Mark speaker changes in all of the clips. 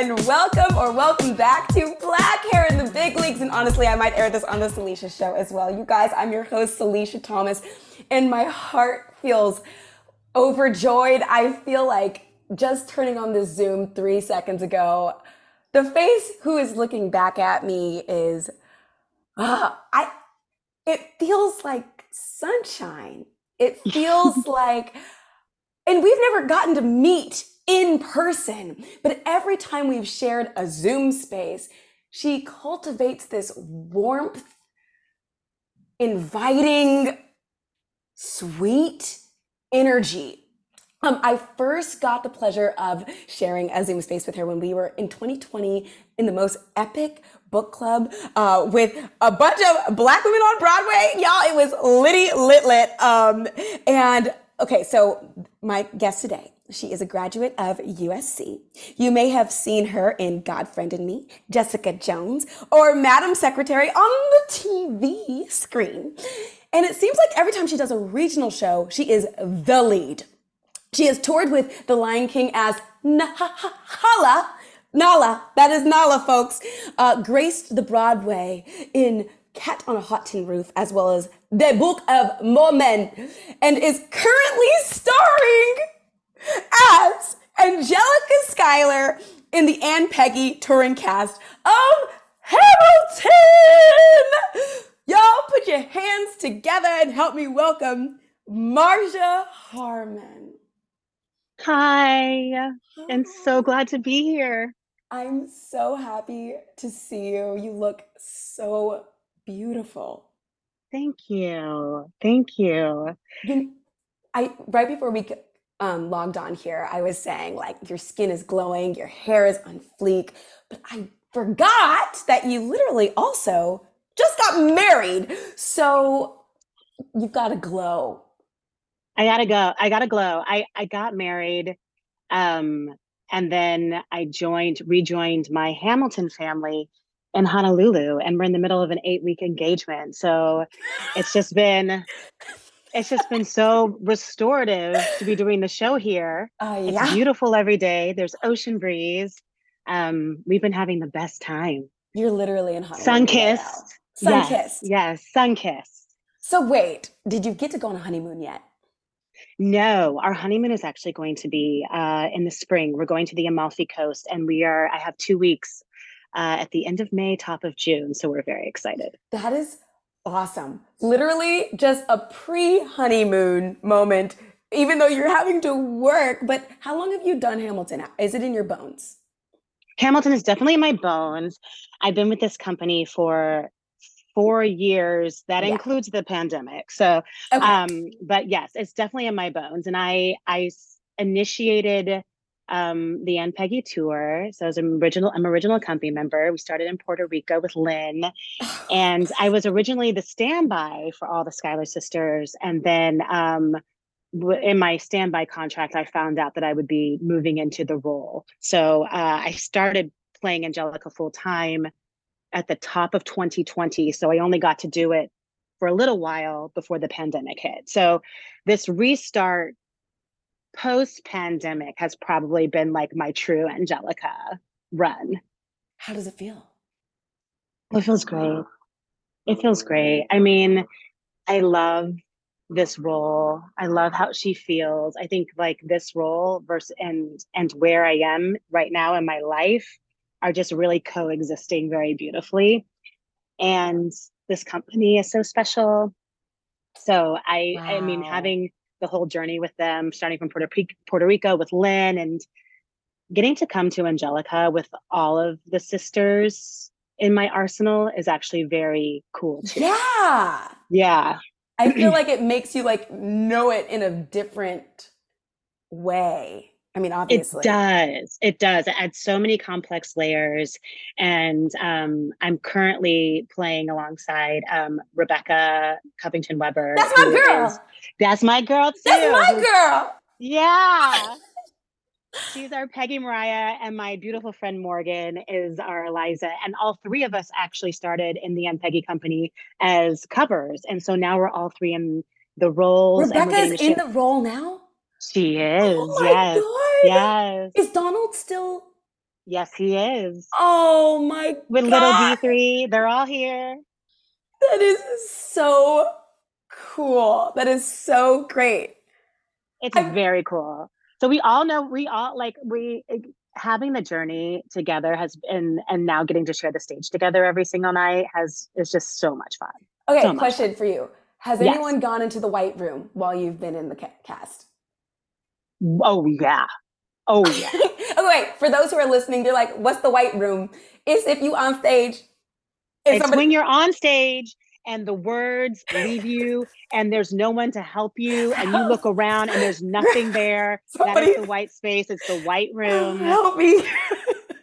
Speaker 1: And welcome or welcome back to Black Hair in the Big Leagues. And honestly, I might air this on the Salisha show as well. You guys, I'm your host, Salisha Thomas, and my heart feels overjoyed. I feel like just turning on the Zoom three seconds ago, the face who is looking back at me is, uh, I, it feels like sunshine. It feels like, and we've never gotten to meet in person, but every time we've shared a Zoom space, she cultivates this warmth, inviting, sweet energy. Um, I first got the pleasure of sharing a Zoom space with her when we were in 2020 in the most epic book club uh, with a bunch of black women on Broadway. Y'all, it was litty lit lit. Um, and okay, so my guest today she is a graduate of USC. You may have seen her in God Friended Me, Jessica Jones, or Madam Secretary on the TV screen. And it seems like every time she does a regional show, she is the lead. She has toured with The Lion King as Nala, Nala, that is Nala, folks, uh, graced the Broadway in Cat on a Hot Tin Roof, as well as The Book of Mormon, and is currently starring as Angelica Schuyler in the And Peggy touring cast of Hamilton. Y'all put your hands together and help me welcome Marja Harmon.
Speaker 2: Hi, and so glad to be here.
Speaker 1: I'm so happy to see you. You look so beautiful.
Speaker 2: Thank you. Thank you.
Speaker 1: You- I right before we um, logged on here, I was saying like your skin is glowing, your hair is on fleek, but I forgot that you literally also just got married. So you've got to glow.
Speaker 2: I gotta go. I gotta glow. I I got married, um, and then I joined, rejoined my Hamilton family in Honolulu, and we're in the middle of an eight-week engagement. So it's just been, it's just been so restorative to be doing the show here.
Speaker 1: Uh,
Speaker 2: It's beautiful every day. There's ocean breeze. Um, we've been having the best time.
Speaker 1: you're literally in Honolulu.
Speaker 2: Sun
Speaker 1: right now.
Speaker 2: kissed.
Speaker 1: Sun
Speaker 2: yes,
Speaker 1: kissed.
Speaker 2: Yes, sun kissed.
Speaker 1: So wait, did you get to go on a honeymoon yet?
Speaker 2: No, our honeymoon is actually going to be uh, in the spring. We're going to the Amalfi Coast, and we are. I have two weeks uh, at the end of May, top of June, so we're very excited.
Speaker 1: That is awesome. Literally just a pre honeymoon moment, even though you're having to work. But how long have you done Hamilton? Is it in your bones?
Speaker 2: Hamilton is definitely in my bones. I've been with this company for four years. That
Speaker 1: Yeah.
Speaker 2: includes the pandemic. So,
Speaker 1: Okay.
Speaker 2: um, but yes, it's definitely in my bones. And I, I initiated um, the And Peggy tour. So I was an original. I'm original company member. We started in Puerto Rico with Lin, and I was originally the standby for all the Schuyler sisters. And then um, in my standby contract, I found out that I would be moving into the role. So uh, I started playing Angelica full time at the top of 2020. So I only got to do it for a little while before the pandemic hit. So this restart post pandemic has probably been like my true Angelica run.
Speaker 1: How does it feel?
Speaker 2: It feels great. It feels great. I mean, I love this role. I love how she feels. I think like this role versus and and where I am right now in my life are just really coexisting very beautifully. And this company is so special. So I wow. I mean having the whole journey with them, starting from Puerto, Puerto Rico with Lin and getting to come to Angelica with all of the sisters in my arsenal is actually very cool too.
Speaker 1: Yeah.
Speaker 2: Yeah.
Speaker 1: I feel like it makes you like know it in a different way. I mean, obviously.
Speaker 2: It does. It does. It adds so many complex layers. And um, I'm currently playing alongside um, Rebecca Covington Webber.
Speaker 1: That's my girl. Is,
Speaker 2: that's my girl too.
Speaker 1: That's my girl.
Speaker 2: Yeah. She's our Peggy Mariah, and my beautiful friend Morgan is our Eliza. And all three of us actually started in the Peggy Company as covers. And so now we're all three in the roles.
Speaker 1: Rebecca's in the role now?
Speaker 2: She oh is. Oh yes. God. Yes.
Speaker 1: Is Donald still?
Speaker 2: Yes, he is.
Speaker 1: Oh my
Speaker 2: With
Speaker 1: God.
Speaker 2: little D3. They're all here.
Speaker 1: That is so cool. That is so great.
Speaker 2: It's I, very cool so we all know we all like we having the journey together has been and now getting to share the stage together every single night has is just so much fun
Speaker 1: okay
Speaker 2: so
Speaker 1: question for you has yes. anyone gone into the white room while you've been in the cast
Speaker 2: oh yeah. Oh yeah.
Speaker 1: Okay for those who are listening they're like what's the white room? It's if you on stage
Speaker 2: it's somebody- when you're on stage and the words leave you and there's no one to help you and you look around and there's nothing there Somebody, that is the white space it's the white room.
Speaker 1: Help me.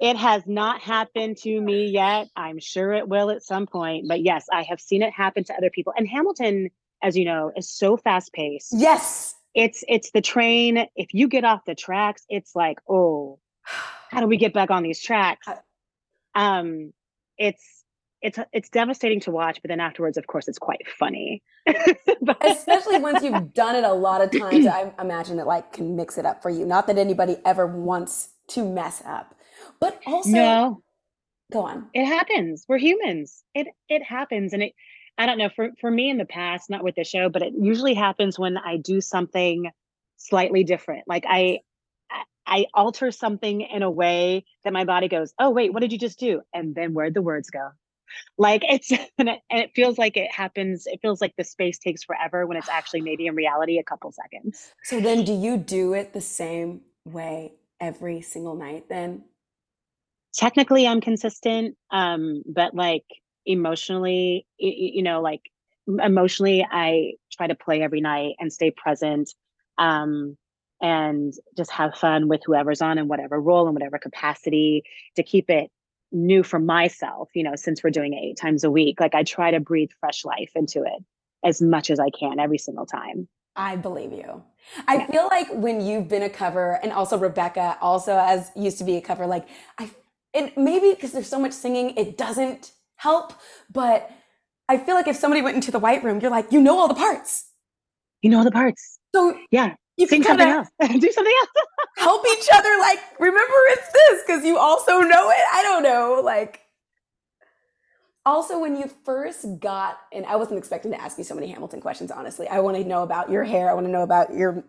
Speaker 2: It has not happened to me yet. I'm sure it will at some point but yes i have seen it happen to other people. And hamilton as you know is so fast paced.
Speaker 1: Yes
Speaker 2: it's it's the train if you get off the tracks it's like oh how do we get back on these tracks um it's it's it's devastating to watch, but then afterwards, of course, it's quite funny.
Speaker 1: but- Especially once you've done it a lot of times, I imagine it like can mix it up for you. Not that anybody ever wants to mess up, but also
Speaker 2: no.
Speaker 1: Go on.
Speaker 2: It happens. We're humans. It it happens, and it. I don't know. For for me in the past, not with the show, but it usually happens when I do something slightly different. Like I I alter something in a way that my body goes, "Oh wait, what did you just do?" And then where'd the words go? like it's and it, and it feels like it happens it feels like the space takes forever when it's actually maybe in reality a couple seconds
Speaker 1: so then do you do it the same way every single night then
Speaker 2: technically i'm consistent um but like emotionally you know like emotionally i try to play every night and stay present um and just have fun with whoever's on in whatever role and whatever capacity to keep it new for myself, you know, since we're doing it eight times a week. Like I try to breathe fresh life into it as much as I can every single time.
Speaker 1: I believe you. I yeah. feel like when you've been a cover and also Rebecca also as used to be a cover, like I and maybe because there's so much singing, it doesn't help. But I feel like if somebody went into the white room, you're like, you know all the parts.
Speaker 2: You know all the parts.
Speaker 1: So
Speaker 2: yeah, you Sing can something else. Do something else.
Speaker 1: help each other. Like, remember it's this because you also know it. I don't know. Like, also when you first got, and I wasn't expecting to ask you so many Hamilton questions. Honestly, I want to know about your hair. I want to know about your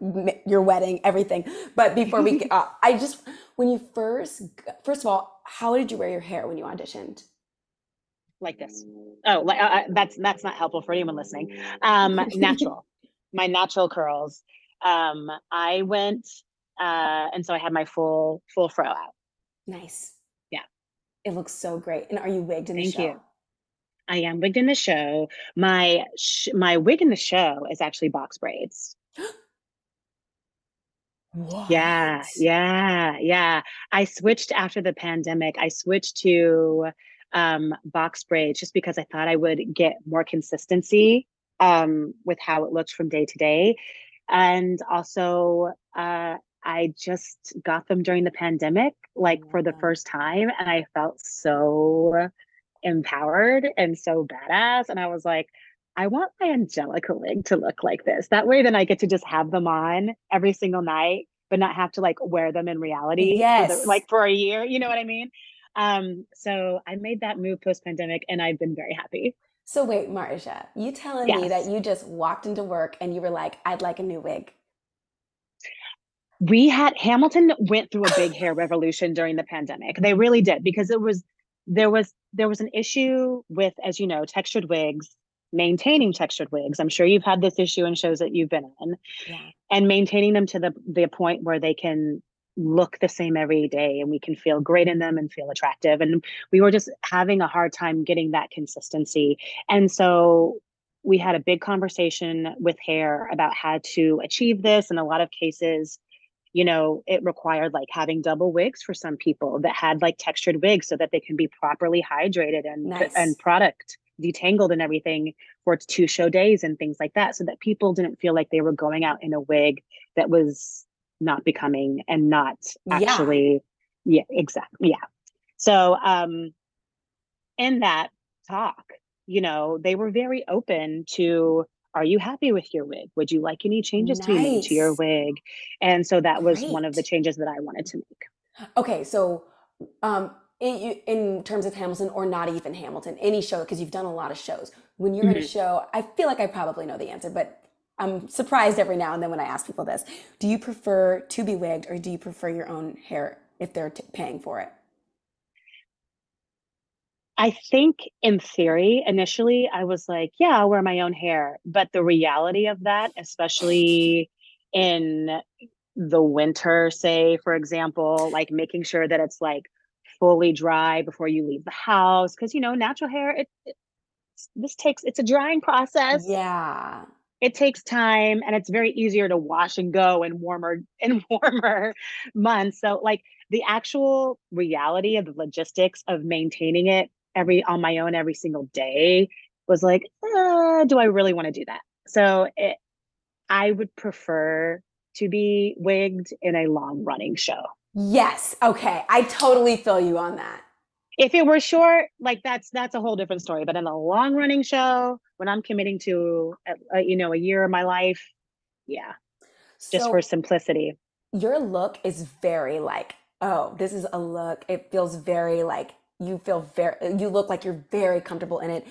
Speaker 1: your wedding, everything. But before we, uh, I just when you first, first of all, how did you wear your hair when you auditioned?
Speaker 2: Like this. Oh, like, uh, uh that's that's not helpful for anyone listening. Um, natural, my natural curls um, I went, uh, and so I had my full full fro out.
Speaker 1: Nice.
Speaker 2: Yeah.
Speaker 1: It looks so great. And are you wigged in
Speaker 2: Thank
Speaker 1: the show?
Speaker 2: You. I am wigged in the show. My sh- my wig in the show is actually box braids.
Speaker 1: What?
Speaker 2: Yeah, yeah, yeah. I switched after the pandemic. I switched to um, box braids just because I thought I would get more consistency um, with how it looked from day to day and also uh, I just got them during the pandemic, like for the first time, and I felt so empowered and so badass. And I was like, I want my Angelica wig to look like this. That way, then I get to just have them on every single night, but not have to like wear them in reality.
Speaker 1: Yes,
Speaker 2: for the, like for a year. You know what I mean? Um, so I made that move post pandemic and I've been very happy.
Speaker 1: So wait, Marja, you telling yes. me that you just walked into work and you were like, I'd like a new wig?
Speaker 2: We had Hamilton went through a big hair revolution during the pandemic. They really did because it was there was there was an issue with, as you know, textured wigs, maintaining textured wigs. I'm sure you've had this issue in shows that you've been in, yeah. and maintaining them to the the point where they can look the same every day and we can feel great in them and feel attractive. And we were just having a hard time getting that consistency. And so we had a big conversation with hair about how to achieve this. In a lot of cases, you know, it required like having double wigs for some people that had like textured wigs so that they can be properly hydrated and nice. and product detangled and everything for two show days and things like that so that people didn't feel like they were going out in a wig that was not becoming and not actually yeah, yeah exactly yeah. So um in that talk you know they were very open to are you happy with your wig? Would you like any changes nice. to be made to your wig? And so that was one of the changes that i wanted to make.
Speaker 1: Okay so um in, in terms of hamilton or not even hamilton any show because you've done a lot of shows. When you're mm-hmm. in a show i feel like i probably know the answer but I'm surprised every now and then when I ask people this. Do you prefer to be wigged or do you prefer your own hair if they're t- paying for it?
Speaker 2: I think in theory, initially, I was like, yeah, I'll wear my own hair. But the reality of that, especially in the winter, say, for example, like making sure that it's like fully dry before you leave the house. Cause, you know, natural hair, it, it this takes, it's a drying process.
Speaker 1: Yeah
Speaker 2: it takes time and it's very easier to wash and go in warmer in warmer months. So like the actual reality of the logistics of maintaining it every on my own every single day was like uh, do i really want to do that? So it, i would prefer to be wigged in a long running show.
Speaker 1: Yes. Okay. I totally feel you on that
Speaker 2: if it were short like that's that's a whole different story but in a long running show when i'm committing to a, a, you know a year of my life yeah just so for simplicity.
Speaker 1: your look is very like oh this is a look it feels very like you feel very you look like you're very comfortable in it.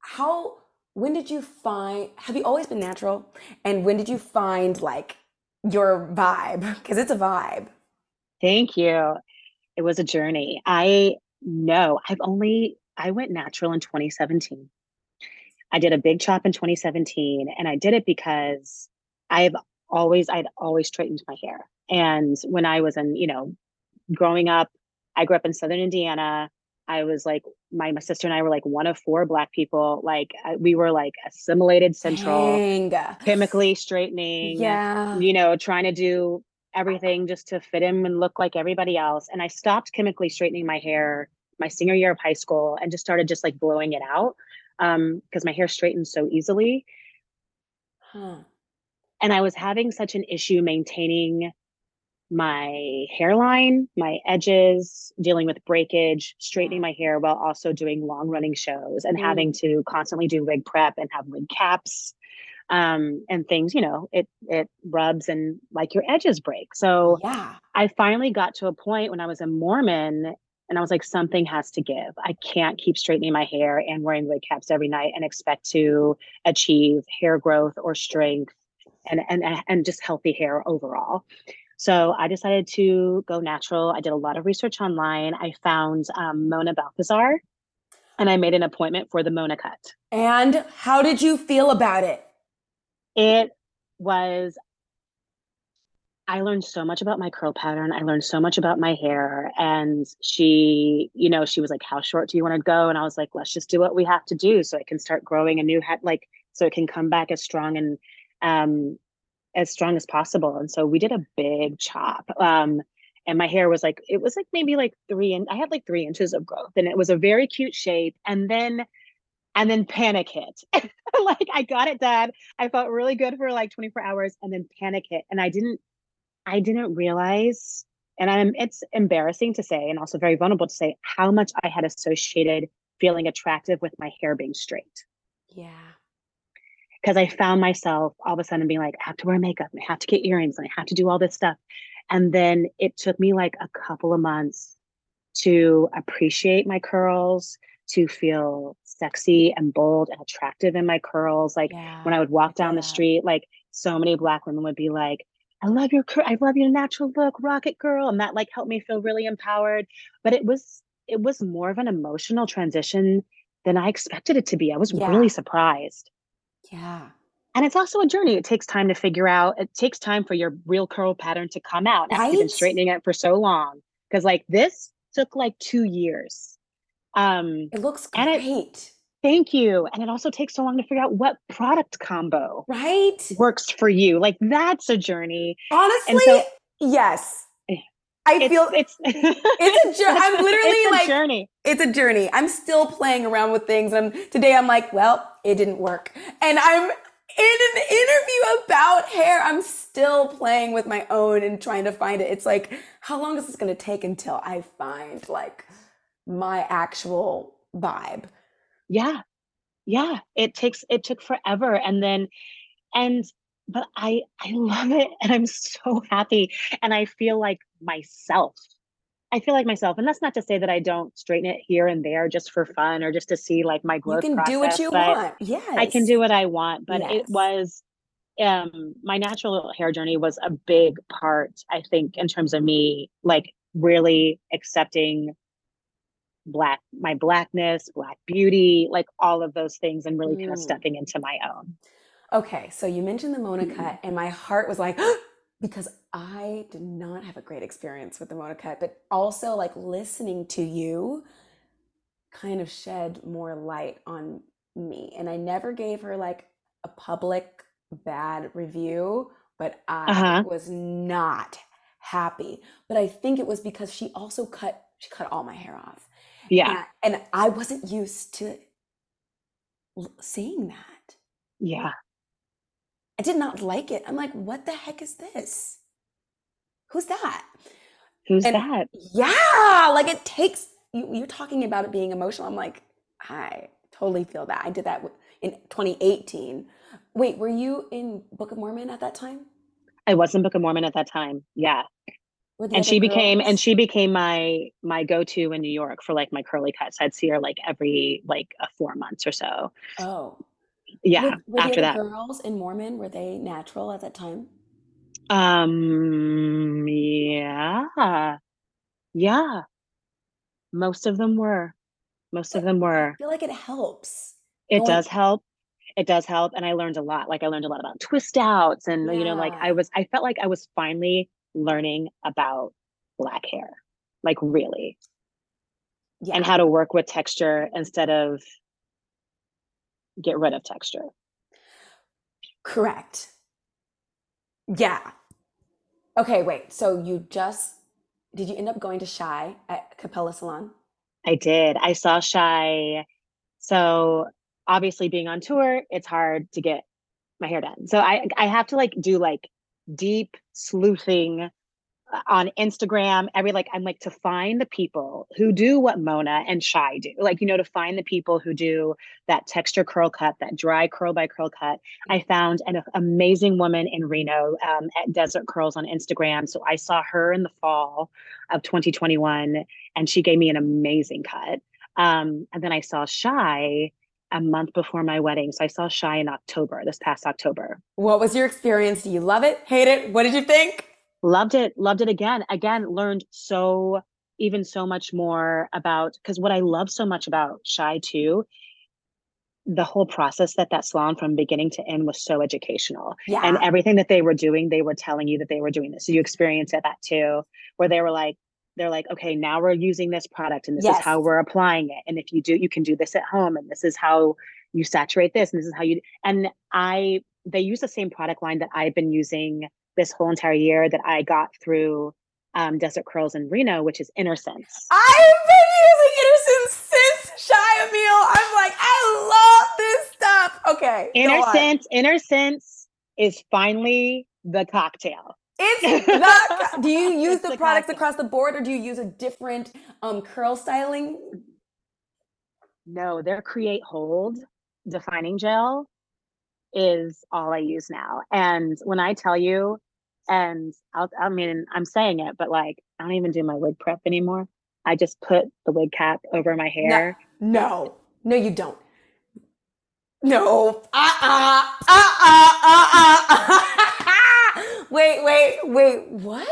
Speaker 1: How when did you find have you always been natural? And when did you find like your vibe? Because it's a vibe.
Speaker 2: Thank you. It was a journey. I no, I've only I went natural in 2017. I did a big chop in 2017 and I did it because I've always I'd always straightened my hair. And when I was in, you know, growing up, I grew up in southern Indiana. I was like my, my sister and I were like one of four black people. Like we were like assimilated central, Dang. chemically straightening.
Speaker 1: Yeah.
Speaker 2: You know, trying to do everything just to fit in and look like everybody else. And I stopped chemically straightening my hair my senior year of high school and just started just like blowing it out um because my hair straightens so easily. Huh. And I was having such an issue maintaining my hairline, my edges, dealing with breakage, straightening my hair while also doing long running shows and mm. having to constantly do wig prep and have wig caps um, and things, you know, it it rubs and like your edges break. So
Speaker 1: yeah,
Speaker 2: I finally got to a point when I was a Mormon and I was like, something has to give. I can't keep straightening my hair and wearing wig caps every night and expect to achieve hair growth or strength and and and just healthy hair overall. So I decided to go natural. I did a lot of research online. I found um, Mona Baltazar, and I made an appointment for the Mona cut.
Speaker 1: And how did you feel about it?
Speaker 2: It was I learned so much about my curl pattern. I learned so much about my hair. And she, you know, she was like, How short do you want to go? And I was like, Let's just do what we have to do so it can start growing a new head, like, so it can come back as strong and um, as strong as possible. And so we did a big chop. Um, and my hair was like, it was like maybe like three, and I had like three inches of growth and it was a very cute shape. And then and then panic hit. like I got it done. I felt really good for like 24 hours and then panic hit. And I didn't I didn't realize, and I'm it's embarrassing to say and also very vulnerable to say how much I had associated feeling attractive with my hair being straight.
Speaker 1: Yeah.
Speaker 2: Because I found myself all of a sudden being like, I have to wear makeup and I have to get earrings and I have to do all this stuff. And then it took me like a couple of months to appreciate my curls, to feel sexy and bold and attractive in my curls. Like
Speaker 1: Yeah,
Speaker 2: when I would walk down the street, like so many black women would be like, I love your cur- I love your natural look, rocket girl. And that like helped me feel really empowered. But it was it was more of an emotional transition than I expected it to be. I was
Speaker 1: Yeah.
Speaker 2: really surprised.
Speaker 1: Yeah.
Speaker 2: And it's also a journey. It takes time to figure out. It takes time for your real curl pattern to come out after you've been straightening it for so long. Because like this took like two years. Um,
Speaker 1: It looks
Speaker 2: And it-
Speaker 1: great.
Speaker 2: thank you. And it also takes so long to figure out what product combo
Speaker 1: Right?
Speaker 2: works for you. Like that's a journey.
Speaker 1: Honestly,
Speaker 2: so-
Speaker 1: yes.
Speaker 2: Eh,
Speaker 1: I
Speaker 2: It's
Speaker 1: feel
Speaker 2: it's
Speaker 1: it's a journey. I'm literally
Speaker 2: it's a
Speaker 1: like
Speaker 2: journey.
Speaker 1: it's a journey. I'm still playing around with things. And I'm, today I'm like, well, it didn't work. And I'm in an interview about hair. I'm still playing with my own and trying to find it. It's like, how long is this going to take until I find like my actual vibe?
Speaker 2: Yeah. Yeah. It takes it took forever. And then and but I I love it and I'm so happy and I feel like myself. I feel like myself. And that's not to say that I don't straighten it here and there just for fun or just to see like my growth.
Speaker 1: You can do what you want. Yes.
Speaker 2: I can do what I want, but
Speaker 1: Yes.
Speaker 2: it was um my natural hair journey was a big part I think in terms of me like really accepting black my blackness, black beauty, like all of those things and really kind of
Speaker 1: Mm.
Speaker 2: stepping into my own.
Speaker 1: Okay, so you mentioned the Mona
Speaker 2: Mhm.
Speaker 1: cut, and my heart was like, because I did not have a great experience with the Mona cut, but also like listening to you kind of shed more light on me. And I never gave her like a public bad review, but I
Speaker 2: Uh-huh.
Speaker 1: was not happy. But I think it was because she also cut, she cut all my hair off.
Speaker 2: Yeah.
Speaker 1: And, and I wasn't used to seeing that.
Speaker 2: Yeah.
Speaker 1: I did not like it. I'm like, what the heck is this? Who's that?
Speaker 2: Who's
Speaker 1: And-
Speaker 2: that?
Speaker 1: Yeah, like it takes you, you're talking about it being emotional. I'm like, I totally feel that. I did that in 2018. Wait, were you in Book of Mormon at that time?
Speaker 2: I was in Book of Mormon at that time. Yeah. And she became and she became my my go-to in New York for like my curly cuts. I'd see her like every like a four months or so.
Speaker 1: Oh,
Speaker 2: Yeah.
Speaker 1: Were, were
Speaker 2: after that.
Speaker 1: girls in Mormon were they natural at that time?
Speaker 2: Um yeah. Yeah. Most of them were. Most of them were.
Speaker 1: I feel like it helps.
Speaker 2: It
Speaker 1: going-
Speaker 2: does help. It does help. And I learned a lot. Like I learned a lot about twist outs and you know, like I was I felt like I was finally learning about black hair. Like really.
Speaker 1: Yeah.
Speaker 2: And how to work with texture instead of get rid of texture.
Speaker 1: Correct. Yeah. Okay, wait. So you just did you end up going to Shai at Capella Salon?
Speaker 2: I did. I saw Shai. So obviously being on tour, it's hard to get my hair done. So I I have to like do like deep sleuthing uh, on Instagram. Every like I'm like to find the people who do what Mona and Shai do. Like you know to find the people who do that texture curl cut, that dry curl by curl cut. I found an amazing woman in Reno um, at Desert Curls on Instagram. So I saw her in the fall of 2021 and she gave me an amazing cut. Um, and then I saw Shai a month before my wedding. So I saw Shai in October, this past October.
Speaker 1: What was your experience? Do you love it? Hate it? What did you think?
Speaker 2: Loved it, loved it again. Again, learned so, even so much more about, because what I love so much about Shai too, the whole process that that salon from beginning to end was so educational.
Speaker 1: Yeah.
Speaker 2: and everything that they were doing they were telling you that they were doing this so you experienced that too where they were like they're like okay now we're using this product and this is how we're applying it and if you do you can do this at home and this is how you saturate this and this is how you and i they use the same product line that i've been using this whole entire year that i got through um, desert curls in reno which is Innersense
Speaker 1: I've been using Innersense since Shai Amiel. I'm like, I love this stuff. Okay.
Speaker 2: inner sense Innersense is finally the cocktail
Speaker 1: It's the. Do you use the
Speaker 2: the
Speaker 1: products across the board, or do you use a different um, curl styling?
Speaker 2: No, their create hold defining gel is all I use now. And when I tell you, and I'll, I mean, I'm saying it, but like, I don't even do my wig prep anymore. I just put the wig cap over my hair.
Speaker 1: No, no, you don't. No. Uh-uh. Uh-uh. Uh-uh. wait, wait, wait. What?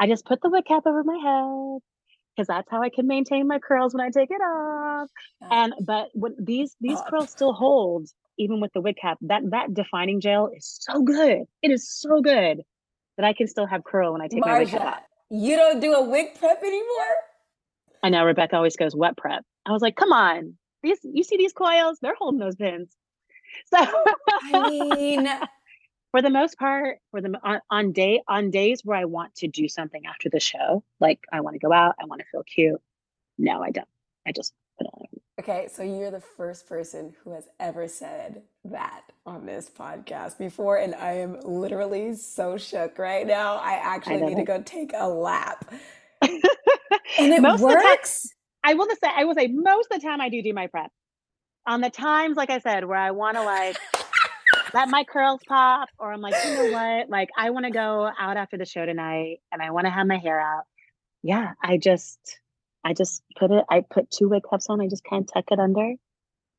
Speaker 2: I just put the wig cap over my head because that's how I can maintain my curls when I take it off. And but when these these
Speaker 1: Stop.
Speaker 2: curls still hold even with the wig cap. That that defining gel is so good. It is so good that I can still have curl when I take my wig cap off.
Speaker 1: you don't do a wig prep anymore?
Speaker 2: I know Rebecca always goes wet prep. I was like, come on, these you see these coils? They're holding those pins. So
Speaker 1: I mean,
Speaker 2: for the most part, for the on, on day on days where I want to do something after the show, like I want to go out, I want to feel cute. No, I don't. I just put on.
Speaker 1: okay, so you're the first person who has ever said that on this podcast before, and I am literally so shook right now. I actually
Speaker 2: know.
Speaker 1: need to go take a lap. And it
Speaker 2: Most the time-
Speaker 1: works?
Speaker 2: I will say, I will say, most of the time I do do my prep. On the times, like I said, where I want to like let my curls pop, or I'm like, you know what, like I want to go out after the show tonight, and I want to have my hair out. Yeah, I just, I just put it. I put two wig cups on. I just kind of tuck it under,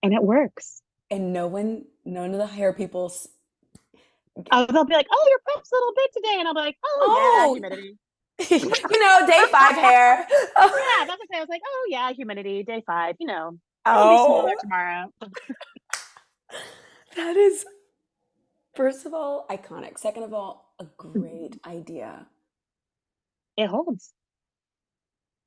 Speaker 2: and it works.
Speaker 1: And no one, none of the hair people.
Speaker 2: Oh, they'll be like, "Oh, your prep's a little bit today," and I'll be like, "Oh,
Speaker 1: Oh.
Speaker 2: yeah, humidity."
Speaker 1: you know, day five hair. Oh.
Speaker 2: Yeah, that's what I was like, "Oh, yeah, humidity, day five. You know, it'll be
Speaker 1: Oh,
Speaker 2: smaller tomorrow."
Speaker 1: that is, first of all, iconic. Second of all, a great idea.
Speaker 2: it holds.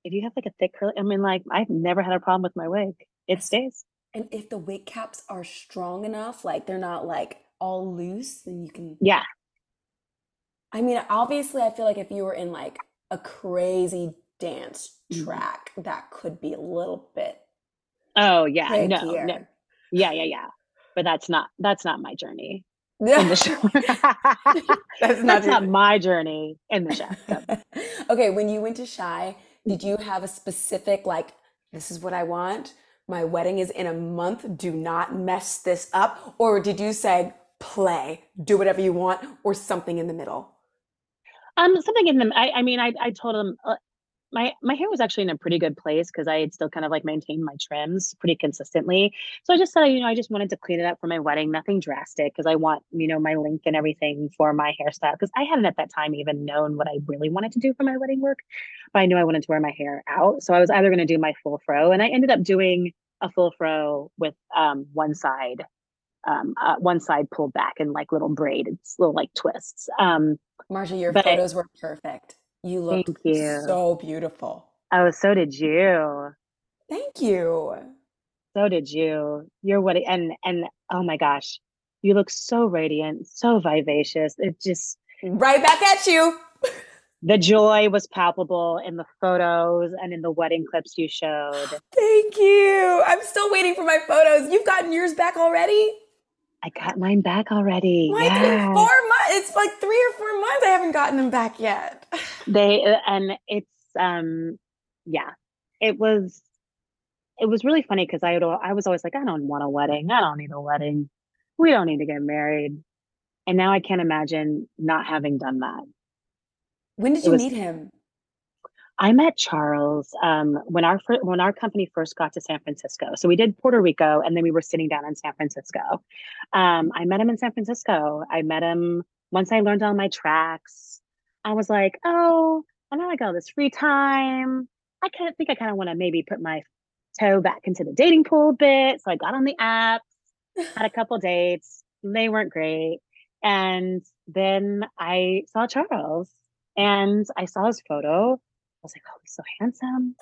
Speaker 2: If you have like a thick curly, I mean, like I've never had a problem with my wig. It stays.
Speaker 1: And if the wig caps are strong enough, like they're not like all loose, then you can.
Speaker 2: Yeah,
Speaker 1: I mean, obviously, I feel like if you were in like a crazy dance
Speaker 2: Mhm.
Speaker 1: track, that could be a little bit
Speaker 2: Oh yeah, no, no, yeah, yeah, yeah. But that's not that's not my journey in the show.
Speaker 1: That's not
Speaker 2: that's not my journey in the show.
Speaker 1: Okay, when you went to Shai, did you have a specific like this is what I want? My wedding is in a month. Do not mess this up. Or did you say play, do whatever you want, or something in the middle?
Speaker 2: um, something in them. I, I mean, I, I told him uh, my my hair was actually in a pretty good place because I had still kind of like maintained my trims pretty consistently. So I just said, you know, I just wanted to clean it up for my wedding, nothing drastic, because I want you know my length and everything for my hairstyle. Because I hadn't at that time even known what I really wanted to do for my wedding work, but I knew I wanted to wear my hair out. So I was either going to do my full fro, and I ended up doing a full fro with um, one side. Um, uh, one side pulled back and like little braided, little like twists. Um,
Speaker 1: Marja, your photos were perfect. You looked
Speaker 2: Thank you.
Speaker 1: so beautiful.
Speaker 2: Oh, so did you.
Speaker 1: Thank you.
Speaker 2: So did you. Your wedding and and oh my gosh, you look so radiant, so vivacious. It just
Speaker 1: Right back at you.
Speaker 2: the joy was palpable in the photos and in the wedding clips you showed.
Speaker 1: Thank you. I'm still waiting for my photos. You've gotten yours back already?
Speaker 2: I got mine back already.
Speaker 1: Three,
Speaker 2: Yeah.
Speaker 1: four months? It's like three or four months. I haven't gotten them back yet.
Speaker 2: They uh, and it's um yeah. It was it was really funny because I al- I was always like, I don't want a wedding. I don't need a wedding. We don't need to get married. And now I can't imagine not having done that.
Speaker 1: When did
Speaker 2: It
Speaker 1: you
Speaker 2: was-
Speaker 1: meet him?
Speaker 2: I met Charles um, when our fir- when our company first got to San Francisco. So we did Puerto Rico, and then we were sitting down in San Francisco. Um, I met him in San Francisco. I met him once I learned all my tracks. I was like, oh, I know I got all this free time. I kind of think I kind of want to maybe put my toe back into the dating pool a bit. So I got on the app, had a couple dates. They weren't great, and then I saw Charles, and I saw his photo. I was like, oh, he's so handsome.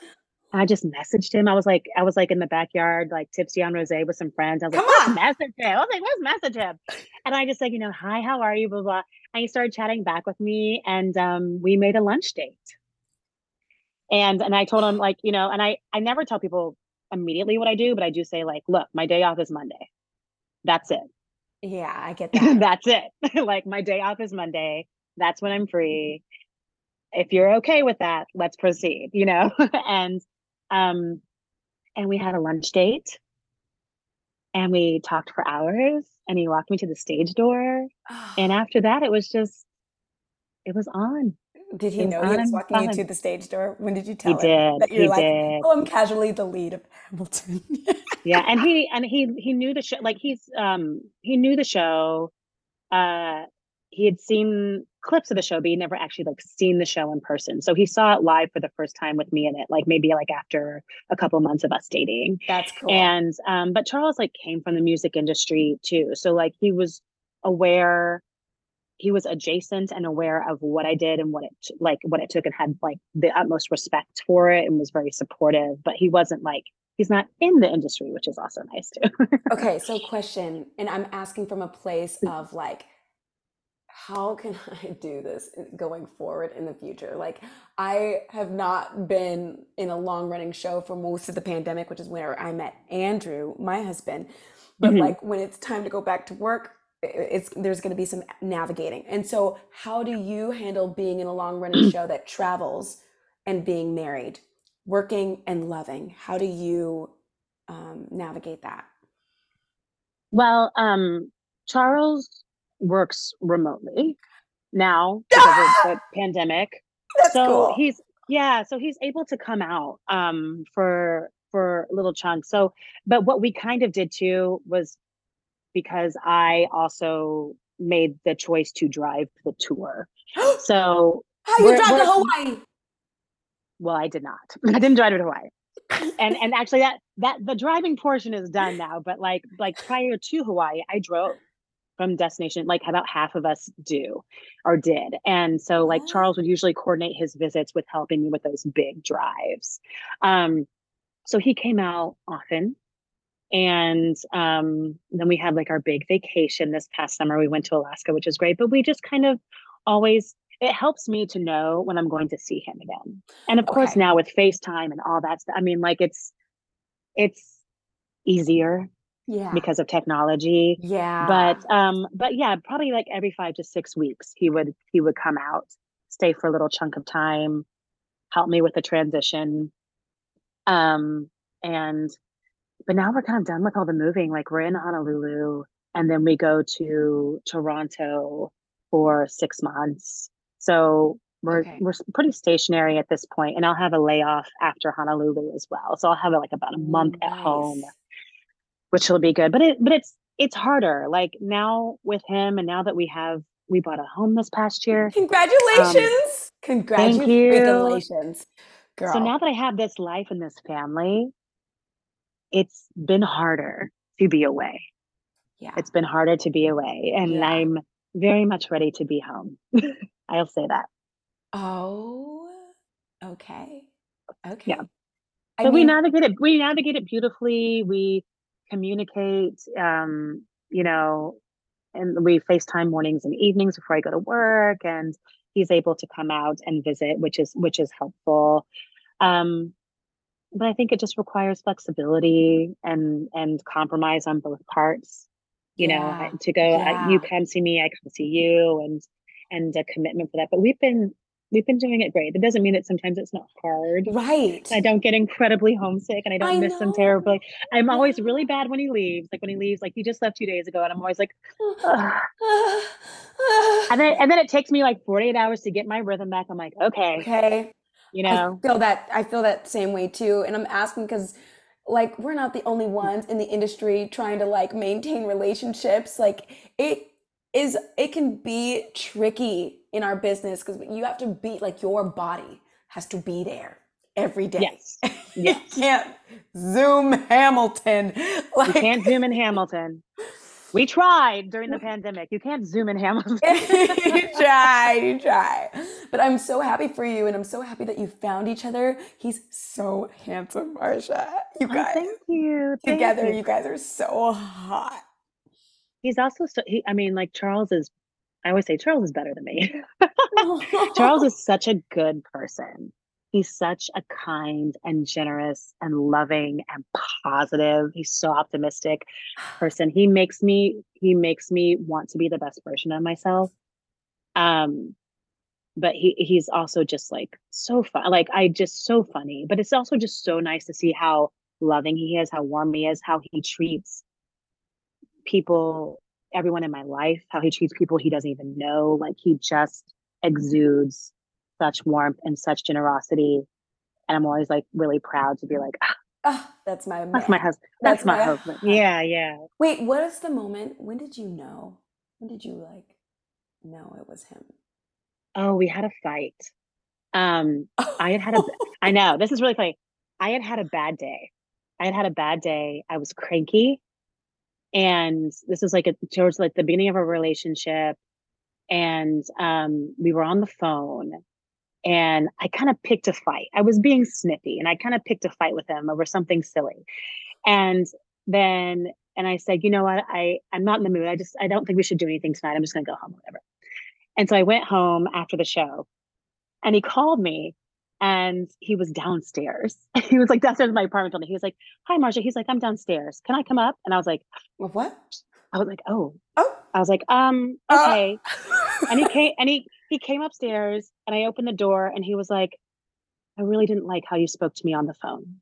Speaker 2: I just messaged him. I was like, I was like in the backyard, like tipsy on rosé with some friends. I was
Speaker 1: Come
Speaker 2: like,
Speaker 1: on.
Speaker 2: message him. I was like, let's message him. And I just like, you know, hi, how are you? Blah blah. And he started chatting back with me, and um, we made a lunch date. And and I told him like, you know, and I I never tell people immediately what I do, but I do say like, look, my day off is Monday. That's it.
Speaker 1: Yeah, I get that.
Speaker 2: That's it. like my day off is Monday. That's when I'm free. If you're okay with that, let's proceed, you know? and um and we had a lunch date and we talked for hours and he walked me to the stage door and after that it was just it was on.
Speaker 1: Did he
Speaker 2: He
Speaker 1: know he was walking you to the stage door? When did you
Speaker 2: He
Speaker 1: tell him
Speaker 2: did.
Speaker 1: that you're
Speaker 2: He
Speaker 1: like,
Speaker 2: did.
Speaker 1: oh, I'm casually the lead of Hamilton?
Speaker 2: Yeah, and he and he he knew the show. Like he's um he knew the show. Uh, he had seen clips of the show, but he never actually like seen the show in person. So he saw it live for the first time with me in it, like maybe like after a couple months of us dating.
Speaker 1: That's cool.
Speaker 2: And um, but Charles like came from the music industry too, so like he was aware. He was adjacent and aware of what I did and what it like what it took, and had like the utmost respect for it, and was very supportive. But he wasn't like he's not in the industry, which is also nice too.
Speaker 1: Okay, so question, and I'm asking from a place of like, how can I do this going forward in the future? Like, I have not been in a long running show for most of the pandemic, which is where I met Andrew, my husband. But
Speaker 2: Mhm.
Speaker 1: like when it's time to go back to work, it's there's going to be some navigating. And so, how do you handle being in a long running show that travels and being married, working and loving? How do you um, navigate that?
Speaker 2: Well, um, Charles works remotely now because of the pandemic.
Speaker 1: That's
Speaker 2: so
Speaker 1: cool.
Speaker 2: he's yeah, so he's able to come out um for for little chunks. So, but what we kind of did too was because I also made the choice to drive the tour. So,
Speaker 1: How you drive to Hawaii?
Speaker 2: well, I did not. I didn't drive to Hawaii. And and actually that that the driving portion is done now, but like like prior to Hawaii, I drove from destination like about half of us do or did. And so like
Speaker 1: Oh.
Speaker 2: Charles would usually coordinate his visits with helping me with those big drives. Um so he came out often and um then we had like our big vacation this past summer we went to alaska which is great but we just kind of always it helps me to know when i'm going to see him again and of course now with facetime and all that stuff i mean like it's it's easier
Speaker 1: Yeah.
Speaker 2: because of technology
Speaker 1: yeah.
Speaker 2: but um but yeah probably like every five to six weeks he would he would come out stay for a little chunk of time help me with the transition um and but now we're kind of done with all the moving like we're in honolulu and then we go to toronto for six months so we're
Speaker 1: Okay.
Speaker 2: we're pretty stationary at this point and i'll have a layoff after honolulu as well so i'll have like about a month at home
Speaker 1: Nice.
Speaker 2: Which will be good. But it but it's it's harder. Like now with him, and now that we have we bought a home this past year.
Speaker 1: Um, Congratulations.
Speaker 2: you.
Speaker 1: Congratulations. Girl.
Speaker 2: So now that I have this life and this family, it's been harder to be away.
Speaker 1: yeah.
Speaker 2: It's been harder to be away, and
Speaker 1: Yeah.
Speaker 2: I'm very much ready to be home. I'll say that.
Speaker 1: Oh, okay. Okay. Yeah.
Speaker 2: So we
Speaker 1: mean,
Speaker 2: navigate it. We navigate it beautifully. We communicate. Um, you know, and we FaceTime mornings and evenings before I go to work, and he's able to come out and visit, which is which is helpful. Um, but I think it just requires flexibility and and compromise on both parts. You know,
Speaker 1: Yeah,
Speaker 2: I- to go, I, you come see me, I come see you, and and a commitment for that. But we've been we've been doing it great. That doesn't mean that sometimes it's not hard.
Speaker 1: right.
Speaker 2: I don't get incredibly homesick and I don't
Speaker 1: I
Speaker 2: miss him
Speaker 1: know.
Speaker 2: terribly. I'm always really bad when he leaves. Like when he leaves, like he just left two days ago, and I'm always like, and then and then it takes me like 48 hours to get my rhythm back. I'm like, okay,
Speaker 1: okay.
Speaker 2: you
Speaker 1: I
Speaker 2: know,
Speaker 1: feel that I feel that same way too. And I'm asking because like we're not the only ones in the industry trying to like maintain relationships. Like it is it can be tricky in our business because you have to be like your body has to be there every day.
Speaker 2: yes,
Speaker 1: you
Speaker 2: yes.
Speaker 1: can't zoom Hamilton. Like
Speaker 2: You can't zoom in Hamilton. We tried during the pandemic. You can't zoom in Hamilton.
Speaker 1: you try, you try. But I'm so happy for you, and I'm so happy that you found each other. He's so handsome, Marja. You
Speaker 2: Oh,
Speaker 1: guys
Speaker 2: thank you. Thank
Speaker 1: together,
Speaker 2: you.
Speaker 1: you guys are so hot.
Speaker 2: He's also so. He, I mean, like Charles is. I always say Charles is better than me. Charles is such a good person. He's such a kind and generous and loving and positive. He's so optimistic person. He makes me he makes me want to be the best version of myself. Um but he he's also just like so fun. Like I just so funny, but it's also just so nice to see how loving he is, how warm he is, how he treats people, everyone in my life, how he treats people he doesn't even know. Like he just exudes such warmth and such generosity. And I'm always like really proud to be like, ah,
Speaker 1: Oh, that's my
Speaker 2: that's my husband. That's,
Speaker 1: That's
Speaker 2: my,
Speaker 1: my
Speaker 2: husband. Yeah, yeah.
Speaker 1: Wait, what is the moment? When did you know? When did you like know it was him?
Speaker 2: Oh, we had a fight. Um. I had had a, I know this is really funny. I had had a bad day. I had had a bad day. I was cranky, and this was like a, towards like the beginning of our relationship, and um, we were on the phone, and I kind of picked a fight. I was being snippy, and I kind of picked a fight with him over something silly, and then and I said, you know what, I I'm not in the mood. I just I don't think we should do anything tonight. I'm just gonna go home, whatever. And so I went home after the show, and he called me and he was downstairs. he was like downstairs in my apartment building. He was like, Hi Marsha. He's like, I'm downstairs. Can I come up? And I was like,
Speaker 1: What?
Speaker 2: I was like, Oh.
Speaker 1: Oh.
Speaker 2: I was like, um,
Speaker 1: Uh.
Speaker 2: okay. and he came and he he came upstairs and I opened the door and he was like, I really didn't like how you spoke to me on the phone.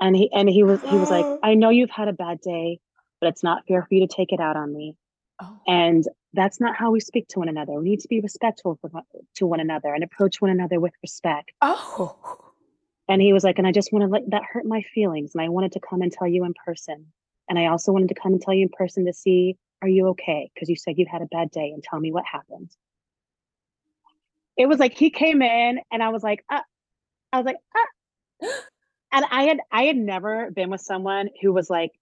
Speaker 2: And he and he was he was like, I know you've had a bad day, but it's not fair for you to take it out on me.
Speaker 1: Oh.
Speaker 2: And that's not how we speak to one another. We need to be respectful for, to one another and approach one another with respect.
Speaker 1: oh.
Speaker 2: And he was like, and I just want to let that hurt my feelings. And I wanted to come and tell you in person. And I also wanted to come and tell you in person to see, are you okay? Because you said you had a bad day and tell me what happened. It was like he came in and I was like, uh, I was like, ah. And I had I had never been with someone who was like,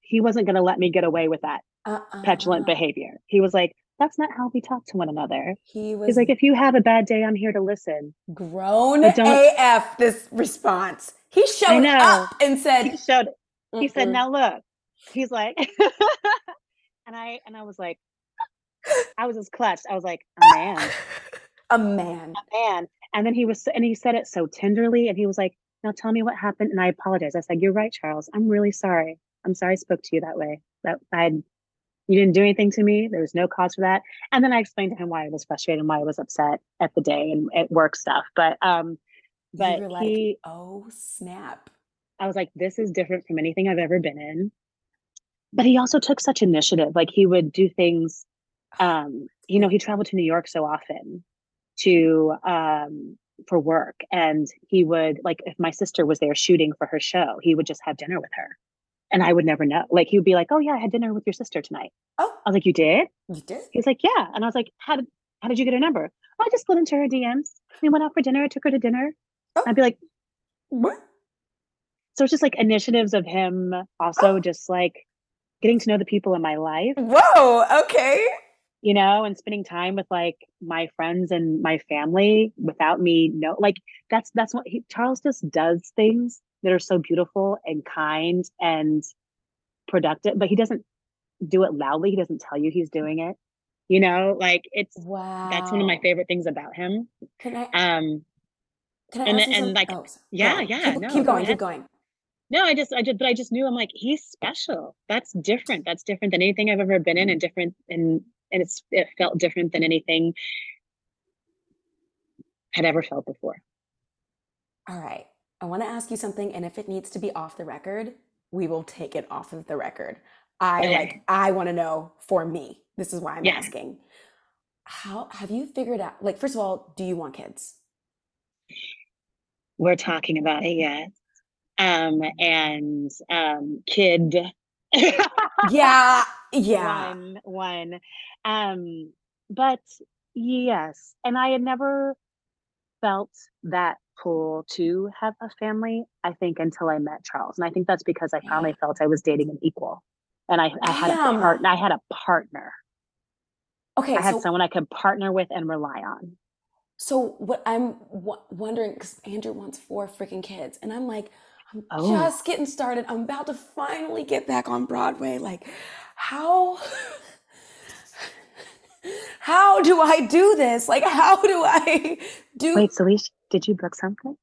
Speaker 2: he wasn't gonna let me get away with that
Speaker 1: Uh-uh.
Speaker 2: petulant behavior. He was like, that's not how we talk to one another.
Speaker 1: He was
Speaker 2: He's like, if you have a bad day, I'm here to listen.
Speaker 1: grown AF. This response. He showed up and said,
Speaker 2: He
Speaker 1: said,
Speaker 2: showed he said,
Speaker 1: "Mm-mm."
Speaker 2: now look. He's like and I and I was like, I was just clutched. I was like, a man,
Speaker 1: "A man."
Speaker 2: a man. And then he was and he said it so tenderly and he was like, now tell me what happened. And I apologized. I said, You're right, Charles. I'm really sorry. I'm sorry I spoke to you that way. That I you didn't do anything to me. There was no cause for that. And then I explained to him why I was frustrated and why I was upset at the day and at work stuff. But um but
Speaker 1: you were like,
Speaker 2: he
Speaker 1: "Oh snap!"
Speaker 2: I was like, this is different from anything I've ever been in. But he also took such initiative. Like he would do things, um, you know, he traveled to New York so often to um for work. And he would like if my sister was there shooting for her show, he would just have dinner with her. And I would never know. Like he would be like, Oh yeah, I had dinner with your sister tonight.
Speaker 1: Oh,
Speaker 2: I was like, You did?
Speaker 1: you did.
Speaker 2: He was like, Yeah. And I was like, How did how did you get her number? "Oh, I just slid into her DMs. We went out for dinner. I took her to dinner.
Speaker 1: Oh.
Speaker 2: I'd be like,
Speaker 1: What?
Speaker 2: so it's just like initiatives of him also oh. just like getting to know the people in my life
Speaker 1: Whoa. Okay.
Speaker 2: you know and spending time with like my friends and my family without me know like that's that's what he, charles just does things that are so beautiful and kind and productive but he doesn't do it loudly he doesn't tell you he's doing it you know like it's
Speaker 1: Wow.
Speaker 2: that's one of my favorite things about him
Speaker 1: Can I?
Speaker 2: um
Speaker 1: Can I
Speaker 2: and- and, like,
Speaker 1: oh,
Speaker 2: yeah, yeah,
Speaker 1: Keep,
Speaker 2: no,
Speaker 1: keep going. Keep going.
Speaker 2: No, I just, I just, but I just knew I'm like, he's special. That's different. That's different than anything I've ever been in, and different, and and it's it felt different than anything had ever felt before.
Speaker 1: All right. I want to ask you something, and if it needs to be off the record, we will take it off of the record. I
Speaker 2: Okay.
Speaker 1: like. I want to know for me. This is why I'm
Speaker 2: Yeah.
Speaker 1: asking. How have you figured out? Like, first of all, do you want kids?
Speaker 2: We're talking about it, yes. Um, and um, kid.
Speaker 1: Yeah. Yeah.
Speaker 2: one one um but yes and i had never felt that pull to have a family i think until i met charles and i think that's because i finally felt i was dating an equal and i, I had a partner i had a partner
Speaker 1: Okay.
Speaker 2: i had
Speaker 1: so,
Speaker 2: someone i could partner with and rely on
Speaker 1: so what I'm w- wondering, because Andrew wants four freaking kids, and I'm like, I'm
Speaker 2: Oh.
Speaker 1: just getting started. I'm about to finally get back on Broadway. Like, how? How do I do this? Like, how do I do?
Speaker 2: wait Salish, did you book something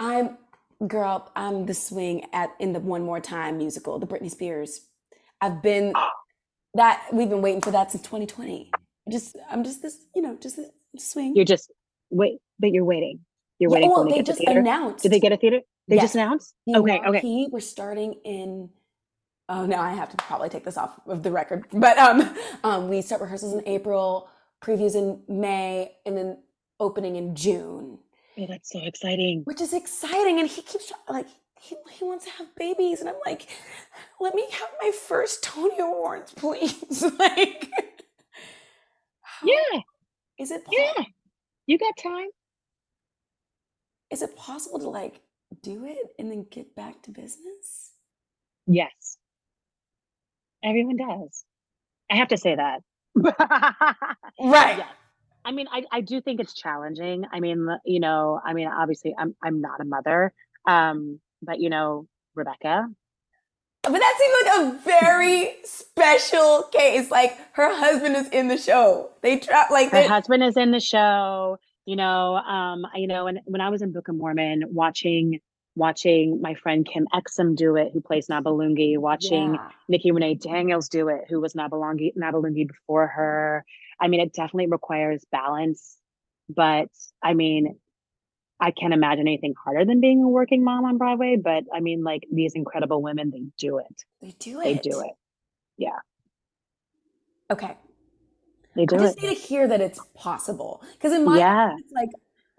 Speaker 1: I'm girl. I'm the swing at in the One More Time musical, the Britney Spears. I've been that we've been waiting for that since 2020. Just I'm just this, you know, just this swing.
Speaker 2: you're just wait but you're waiting you're
Speaker 1: Yeah,
Speaker 2: waiting
Speaker 1: well,
Speaker 2: for them to
Speaker 1: they
Speaker 2: get
Speaker 1: just
Speaker 2: theater
Speaker 1: announced.
Speaker 2: did they get a theater they just announced
Speaker 1: The
Speaker 2: okay okay
Speaker 1: We're starting in. Oh no, I have to probably take this off of the record. But um, um, we start rehearsals in April. previews in May and then opening in June.
Speaker 2: Oh, that's so exciting.
Speaker 1: Which is exciting. And he keeps like he, he wants to have babies. And I'm like, let me have my first Tony Awards, please. like
Speaker 2: Yeah.
Speaker 1: Is it
Speaker 2: Yeah. You got time.
Speaker 1: Is it possible to like do it and then get back to business?
Speaker 2: Yes. Everyone does. I have to say that.
Speaker 1: Right.
Speaker 2: Yes. I mean, I, I do think it's challenging. I mean, you know, I mean, obviously I'm I'm not a mother. Um, but you know, Rebecca.
Speaker 1: But that seems like a very special case. Like her husband is in the show. They trap like
Speaker 2: Her husband is in the show. You know, um, you know, and when I was in Book of Mormon, watching watching my friend Kim Exum do it, who plays Nabalungi, watching
Speaker 1: Yeah.
Speaker 2: Nikki Renee Daniels do it, who was Nabalungi Nabalungi before her. I mean, it definitely requires balance, but I mean, I can't imagine anything harder than being a working mom on Broadway. But I mean, like these incredible women, they do it.
Speaker 1: They do it.
Speaker 2: They do it. Yeah.
Speaker 1: Okay.
Speaker 2: They do it.
Speaker 1: I just
Speaker 2: it.
Speaker 1: need to hear that it's possible. Because in my
Speaker 2: Yeah.
Speaker 1: mind, it's like,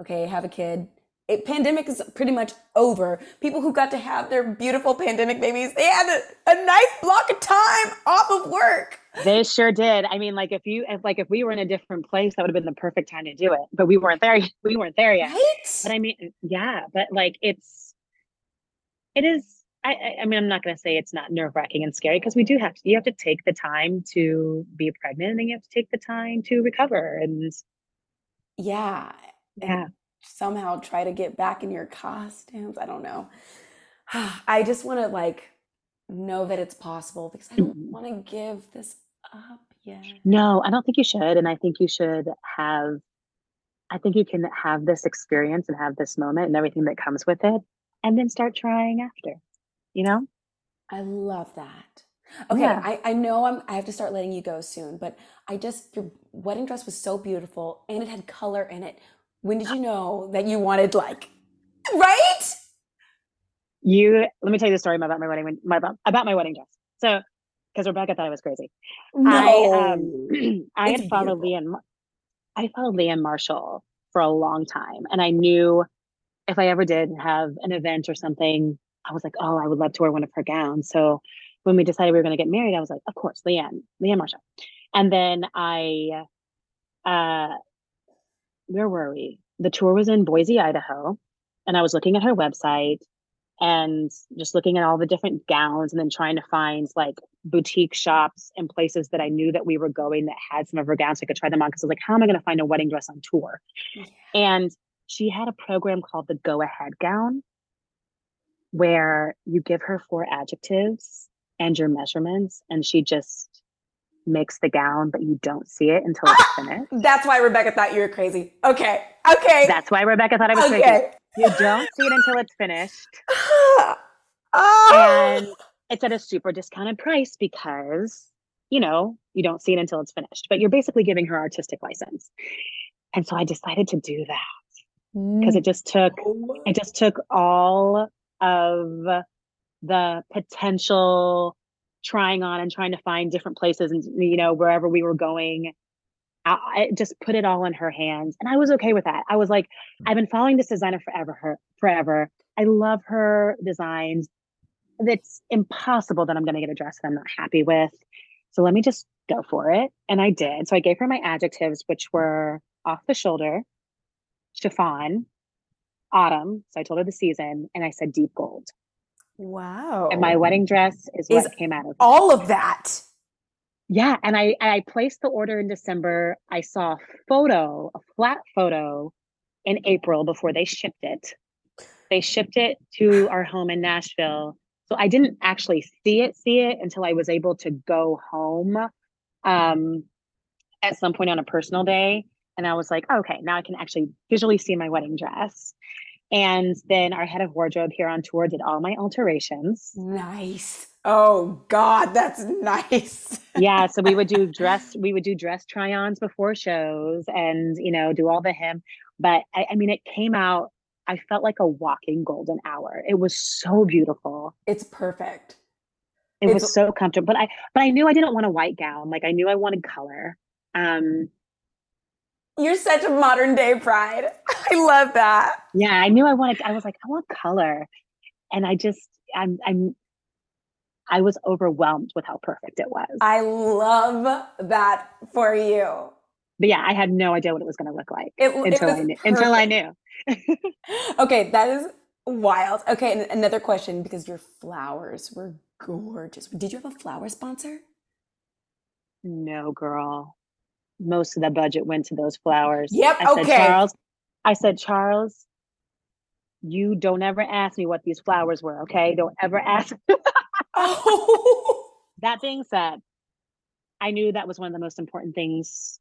Speaker 1: okay, have a kid. It, pandemic is pretty much over. People who got to have their beautiful pandemic babies, they had a, a nice block of time off of work.
Speaker 2: They sure did. I mean, like if you if like if we were in a different place, that would have been the perfect time to do it. But we weren't there. We weren't there yet.
Speaker 1: Right?
Speaker 2: But I mean, yeah. But like it's, it is. I I, mean, I'm not going to say it's not nerve wracking and scary because we do have to. You have to take the time to be pregnant, and you have to take the time to recover. And
Speaker 1: yeah. And
Speaker 2: yeah,
Speaker 1: somehow try to get back in your costumes. I don't know. I just want to like know that it's possible because I don't
Speaker 2: Mhm.
Speaker 1: want to give this up yet.
Speaker 2: no, I don't think you should. And I think you should have. I think you can have this experience and have this moment and everything that comes with it, and then start trying after. You know.
Speaker 1: I love that. Okay,
Speaker 2: Yeah.
Speaker 1: I, I know I'm I have to start letting you go soon, but I just your wedding dress was so beautiful and it had color in it. When did you know that you wanted like right?
Speaker 2: You let me tell you the story about my wedding my about, my wedding dress. So because Rebecca thought I was crazy. I um I had followed
Speaker 1: beautiful.
Speaker 2: Leanne I followed Leanne Marshall for a long time and I knew if I ever did have an event or something, I was like, oh, I would love to wear one of her gowns. So when we decided we were going to get married, I was like, of course, Leanne, Leanne Marshall. And then I uh where were we? The tour was in Boise, Idaho, and I was looking at her website and just looking at all the different gowns and then trying to find like boutique shops and places that I knew that we were going that had some of her gowns so I could try them on because I was like, how am I going to find a wedding dress on tour?
Speaker 1: Yeah.
Speaker 2: And she had a program called the Go Ahead Gown where you give her four adjectives and your measurements and she just makes the gown, but you don't see it until it's finished.
Speaker 1: That's why Rebecca thought you were crazy. Okay. Okay.
Speaker 2: That's why Rebecca thought I was crazy. You don't see it until it's finished.
Speaker 1: oh.
Speaker 2: and it's at a super discounted price because you know you don't see it until it's finished but you're basically giving her artistic license and so i decided to do that because it mm. just took it just took all of the potential trying on and trying to find different places and you know wherever we were going I, I just put it all in her hands and i was okay with that. I was like mm. i've been following this designer forever her forever. I love her designs. It's impossible that i'm going to get a dress that i'm not happy with. So let me just go for it. And i did. So i gave her my adjectives which were off the shoulder chiffon autumn so i told her the season and i said deep gold
Speaker 1: wow.
Speaker 2: and my wedding dress is what. Came out of it.
Speaker 1: all of that.
Speaker 2: yeah and i i placed the order in december i saw a photo a flat photo in april before they shipped it they shipped it to our home in nashville so i didn't actually see it see it until i was able to go home um at some point on a personal day and i was like okay now i can actually visually see my wedding dress and then our head of wardrobe here on tour did all my alterations
Speaker 1: Nice. Oh God, that's nice.
Speaker 2: yeah so we would do dress we would do dress try-ons before shows and you know do all the hem but I, I mean it came out i felt like a walking golden hour it was so beautiful
Speaker 1: It's perfect.
Speaker 2: it was so comfortable but i but i knew i didn't want a white gown like i knew i wanted color um
Speaker 1: You're such a modern day bride. I love that.
Speaker 2: Yeah, I knew I wanted. I was like, I want color, and I just, I'm, I'm, I was overwhelmed with how perfect it was.
Speaker 1: I love that for you.
Speaker 2: But yeah, I had no idea what it was going to look like
Speaker 1: It, it
Speaker 2: until
Speaker 1: was
Speaker 2: I knew. Until I knew.
Speaker 1: Okay, that is wild. Okay, and another question because your flowers were gorgeous. Did you have a flower sponsor?
Speaker 2: No, girl. Most of the budget went to those flowers.
Speaker 1: Yep,
Speaker 2: I said. Charles, I said, Charles, you don't ever ask me what these flowers were, okay? Don't ever ask.
Speaker 1: Oh,
Speaker 2: that being said, I knew that was one of the most important things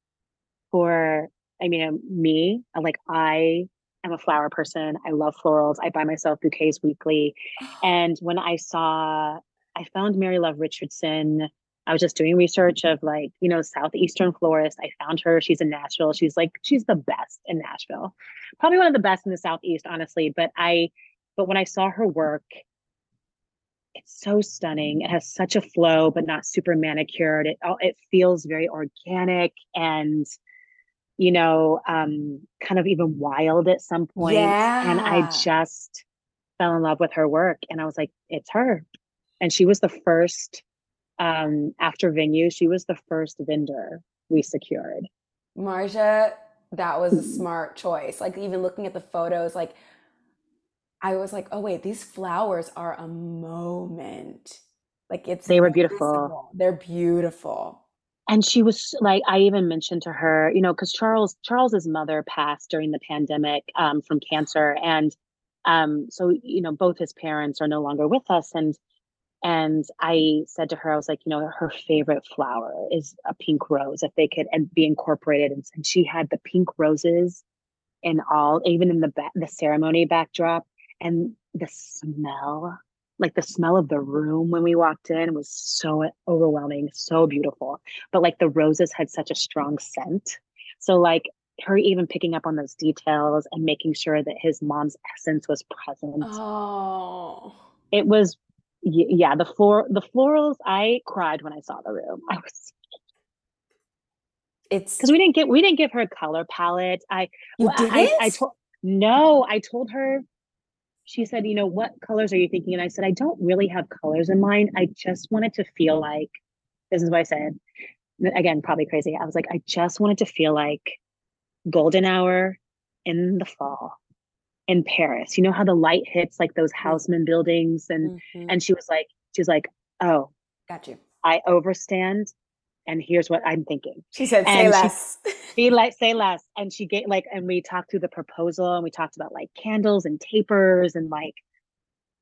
Speaker 2: for, I mean, um, me. uh, Like, I am a flower person. I love florals. I buy myself bouquets weekly. And when I saw, I found Mary Love Richardson. I was just doing research of like, you know, Southeastern florist. I found her. She's in Nashville. She's like, she's the best in Nashville. Probably one of the best in the Southeast, honestly. But I, but when I saw her work, it's so stunning. It has such a flow, but not super manicured. It all it feels very organic and you know, um, kind of even wild at some point. Yeah. And I just fell in love with her work. And I was like, it's her. And she was the first, um, after venue, she was the first vendor we secured.
Speaker 1: Marja, that was a smart choice. Like even looking at the photos, like I was like, oh wait, these flowers are a moment. Like it's
Speaker 2: They were beautiful.
Speaker 1: noticeable. They're beautiful.
Speaker 2: and she was like i even mentioned to her you know because charles charles's mother passed during the pandemic um, from cancer and um, so you know both his parents are no longer with us and and i said to her i was like you know her favorite flower is a pink rose if they could and be incorporated and, and she had the pink roses in all even in the ba- the ceremony backdrop and the smell like the smell of the room when we walked in was so overwhelming so beautiful but like the roses had such a strong scent so like her even picking up on those details and making sure that his mom's essence was present
Speaker 1: Oh.
Speaker 2: it was yeah the floor the florals i cried when i saw the room. I was
Speaker 1: It's
Speaker 2: because we didn't get we didn't give her a color palette. I
Speaker 1: you
Speaker 2: well,
Speaker 1: did
Speaker 2: I, I told no i told her she said you know what colors are you thinking? And i said i don't really have colors in mind. I just wanted to feel like this is what i said again probably crazy. I was like i just wanted to feel like golden hour in the fall in paris you know how the light hits like those Haussmann buildings and
Speaker 1: Mhm.
Speaker 2: and she was like she was like oh
Speaker 1: Got you.
Speaker 2: i overstand and here's what i'm thinking
Speaker 1: She said, say
Speaker 2: And she-
Speaker 1: less.
Speaker 2: be like say less and she gave like and we talked through the proposal and we talked about like candles and tapers and like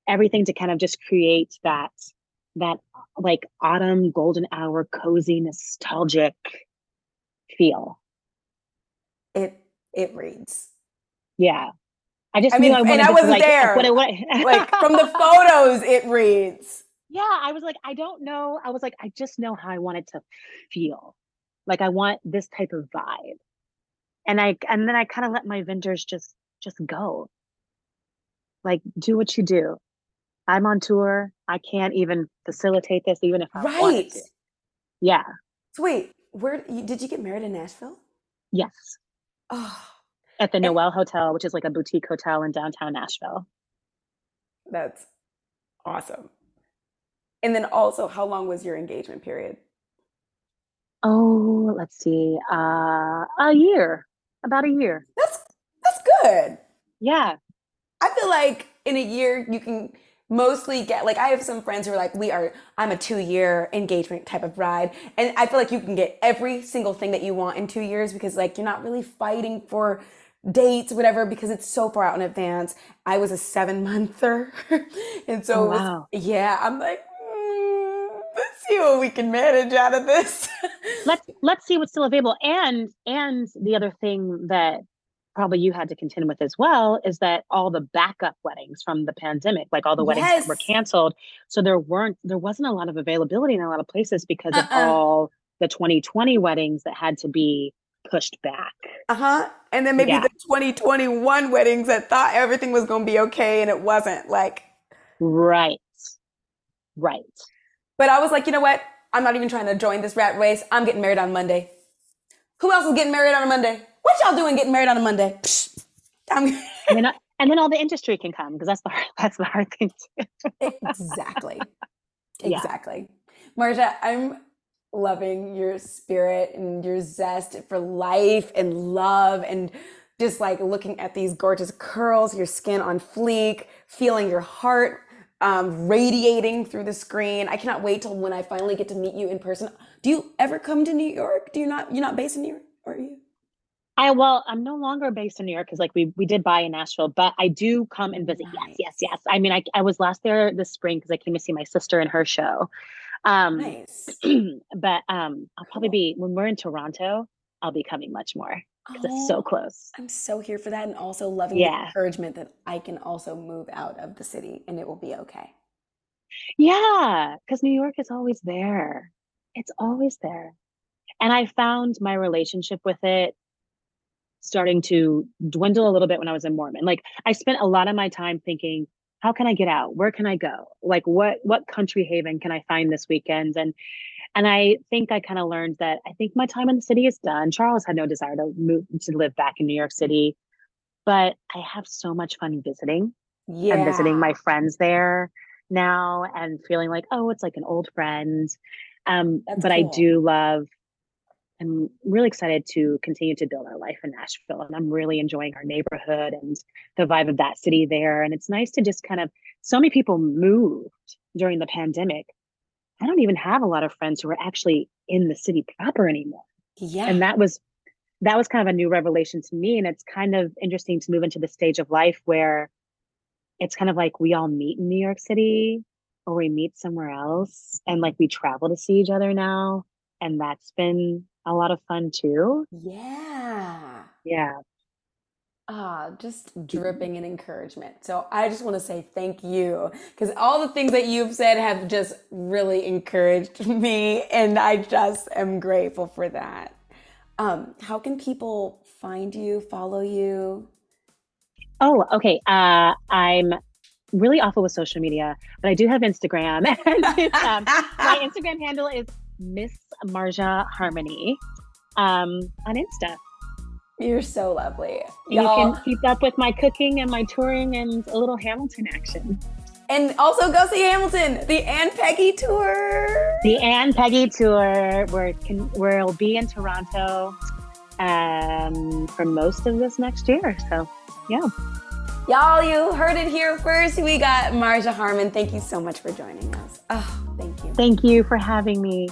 Speaker 2: everything to kind of just create that that like autumn golden hour cozy nostalgic feel
Speaker 1: It it reads.
Speaker 2: yeah i just
Speaker 1: I
Speaker 2: knew
Speaker 1: mean,
Speaker 2: i
Speaker 1: and I
Speaker 2: to,
Speaker 1: wasn't
Speaker 2: like,
Speaker 1: there.
Speaker 2: what it was
Speaker 1: Like from the photos, it reads.
Speaker 2: yeah i was like i don't know. I was like i just know how i want it to feel. Like i want this type of vibe. And i and then i kind of let my vendors just just go. Like do what you do. I'm on tour. I can't even facilitate this even if i wanted
Speaker 1: Right.
Speaker 2: to. Yeah.
Speaker 1: So wait, where did you get married in Nashville?
Speaker 2: yes.
Speaker 1: Oh,
Speaker 2: at the
Speaker 1: And-
Speaker 2: Noelle hotel which is like a boutique hotel in downtown nashville
Speaker 1: that's awesome. And then also, how long was your engagement period?
Speaker 2: oh let's see uh a year about a year
Speaker 1: That's that's good.
Speaker 2: yeah
Speaker 1: I feel like in a year you can mostly get like I have some friends who are like we are I'm a 2 year engagement type of bride and I feel like you can get every single thing that you want in 2 years because like you're not really fighting for dates whatever because it's so far out in advance. I was a 7 monther and so
Speaker 2: Oh,
Speaker 1: it was- yeah, I'm like mm, let's see what we can manage out of this.
Speaker 2: let's let's see what's still available and and the other thing that probably you had to contend with as well is that all the backup weddings from the pandemic like all the weddings that were canceled so there weren't there wasn't a lot of availability in a lot of places because of
Speaker 1: Uh-uh.
Speaker 2: all the 2020 weddings that had to be pushed back
Speaker 1: Uh-huh. And then maybe
Speaker 2: Yeah.
Speaker 1: the 2021 weddings that thought everything was going to be okay and it wasn't. Like,
Speaker 2: right right
Speaker 1: but I was like, you know what? I'm not even trying to join this rat race. I'm getting married on Monday. Who else is getting married on a Monday? What y'all doing getting married on a Monday? Psh, I'm
Speaker 2: and, then, and then all the industry can come because that's the hard, that's the hard thing too.
Speaker 1: exactly.
Speaker 2: Yeah.
Speaker 1: Exactly. Marsha, I'm loving your spirit and your zest for life and love and just like looking at these gorgeous curls, your skin on fleek, feeling your heart um, radiating through the screen. I cannot wait till when I finally get to meet you in person. Do you ever come to New York? Do you not? You're not based in New York, are you?
Speaker 2: I well, I'm no longer based in New York because like we we did buy in Nashville, but I do come and visit.
Speaker 1: Nice.
Speaker 2: Yes, yes, yes. I mean, I I was last there this spring because I came to see my sister and her show. Um,
Speaker 1: Nice.
Speaker 2: but um, I'll probably
Speaker 1: Cool.
Speaker 2: be when we're in Toronto. I'll be coming much more because it's so
Speaker 1: Oh,
Speaker 2: close.
Speaker 1: I'm so here for that and also loving
Speaker 2: Yeah.
Speaker 1: the encouragement that I can also move out of the city and it will be okay.
Speaker 2: Yeah, because New York is always there. It's always there. And I found my relationship with it starting to dwindle a little bit when I was in Mormon. Like I spent a lot of my time thinking, how can I get out? Where can I go? Like what what country haven can I find this weekend? And and I think I kind of learned that I think my time in the city is done. Charles had no desire to move to live back in New York City, but I have so much fun visiting
Speaker 1: Yeah.
Speaker 2: and visiting my friends there now and feeling like oh it's like an old friend um
Speaker 1: That's
Speaker 2: but i do love i'm really excited to continue to build our life in nashville and i'm really enjoying our neighborhood and the vibe of that city there and it's nice to just kind of so many people moved during the pandemic i don't even have a lot of friends who are actually in the city proper anymore
Speaker 1: Yeah.
Speaker 2: and that was that was kind of a new revelation to me and it's kind of interesting to move into the stage of life where it's kind of like we all meet in new york city or we meet somewhere else and like we travel to see each other now and that's been a lot of fun too
Speaker 1: yeah.
Speaker 2: yeah
Speaker 1: Ah, just dripping in encouragement. So I just want to say thank you because all the things that you've said have just really encouraged me, and I just am grateful for that. Um, how can people find you, follow you?
Speaker 2: oh okay uh i'm really awful with social media but i do have instagram and um, my instagram handle is miss marja harmony um on insta
Speaker 1: You're so lovely.
Speaker 2: You
Speaker 1: Y'all-
Speaker 2: can keep up with my cooking and my touring and a little Hamilton action.
Speaker 1: And also go see Hamilton, the And Peggy tour.
Speaker 2: The And Peggy tour, where can where we'll be in Toronto um, for most of this next year. So, yeah.
Speaker 1: Y'all, you heard it here first. We got Marja Harmon. Thank you so much for joining us. Oh, thank you.
Speaker 2: Thank you for having me.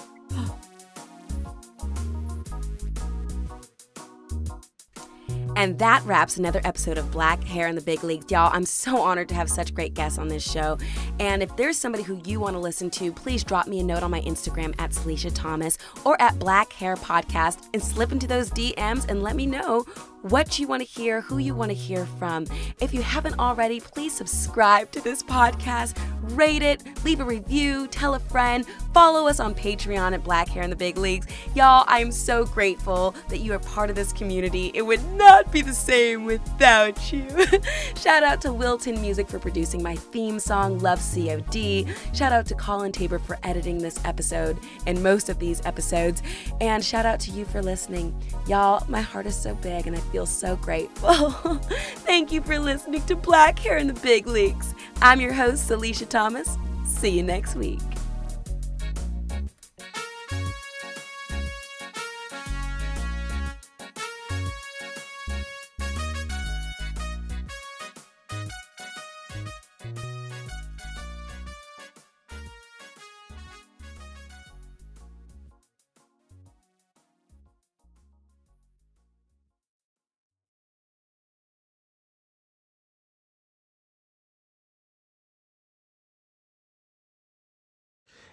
Speaker 3: And that wraps another episode of Black Hair in the Big Leagues. Y'all, I'm so honored to have such great guests on this show. And if there's somebody who you want to listen to, please drop me a note on my Instagram at Salisha Thomas or at Black Hair Podcast and slip into those DMs and let me know what you want to hear, who you want to hear from. If you haven't already, please subscribe to this podcast, rate it, leave a review, tell a friend, follow us on Patreon at Black Hair in the Big Leagues. Y'all, I am so grateful that you are part of this community. It would not be the same without you. Shout out to Wilton Music for producing my theme song, Love COD. Shout out to Colin Tabor for editing this episode and most of these episodes. And shout out to you for listening. Y'all, my heart is so big and I feel so grateful. Thank you for listening to Black Hair in the Big Leagues. I'm your host, Salisha Thomas. See you next week.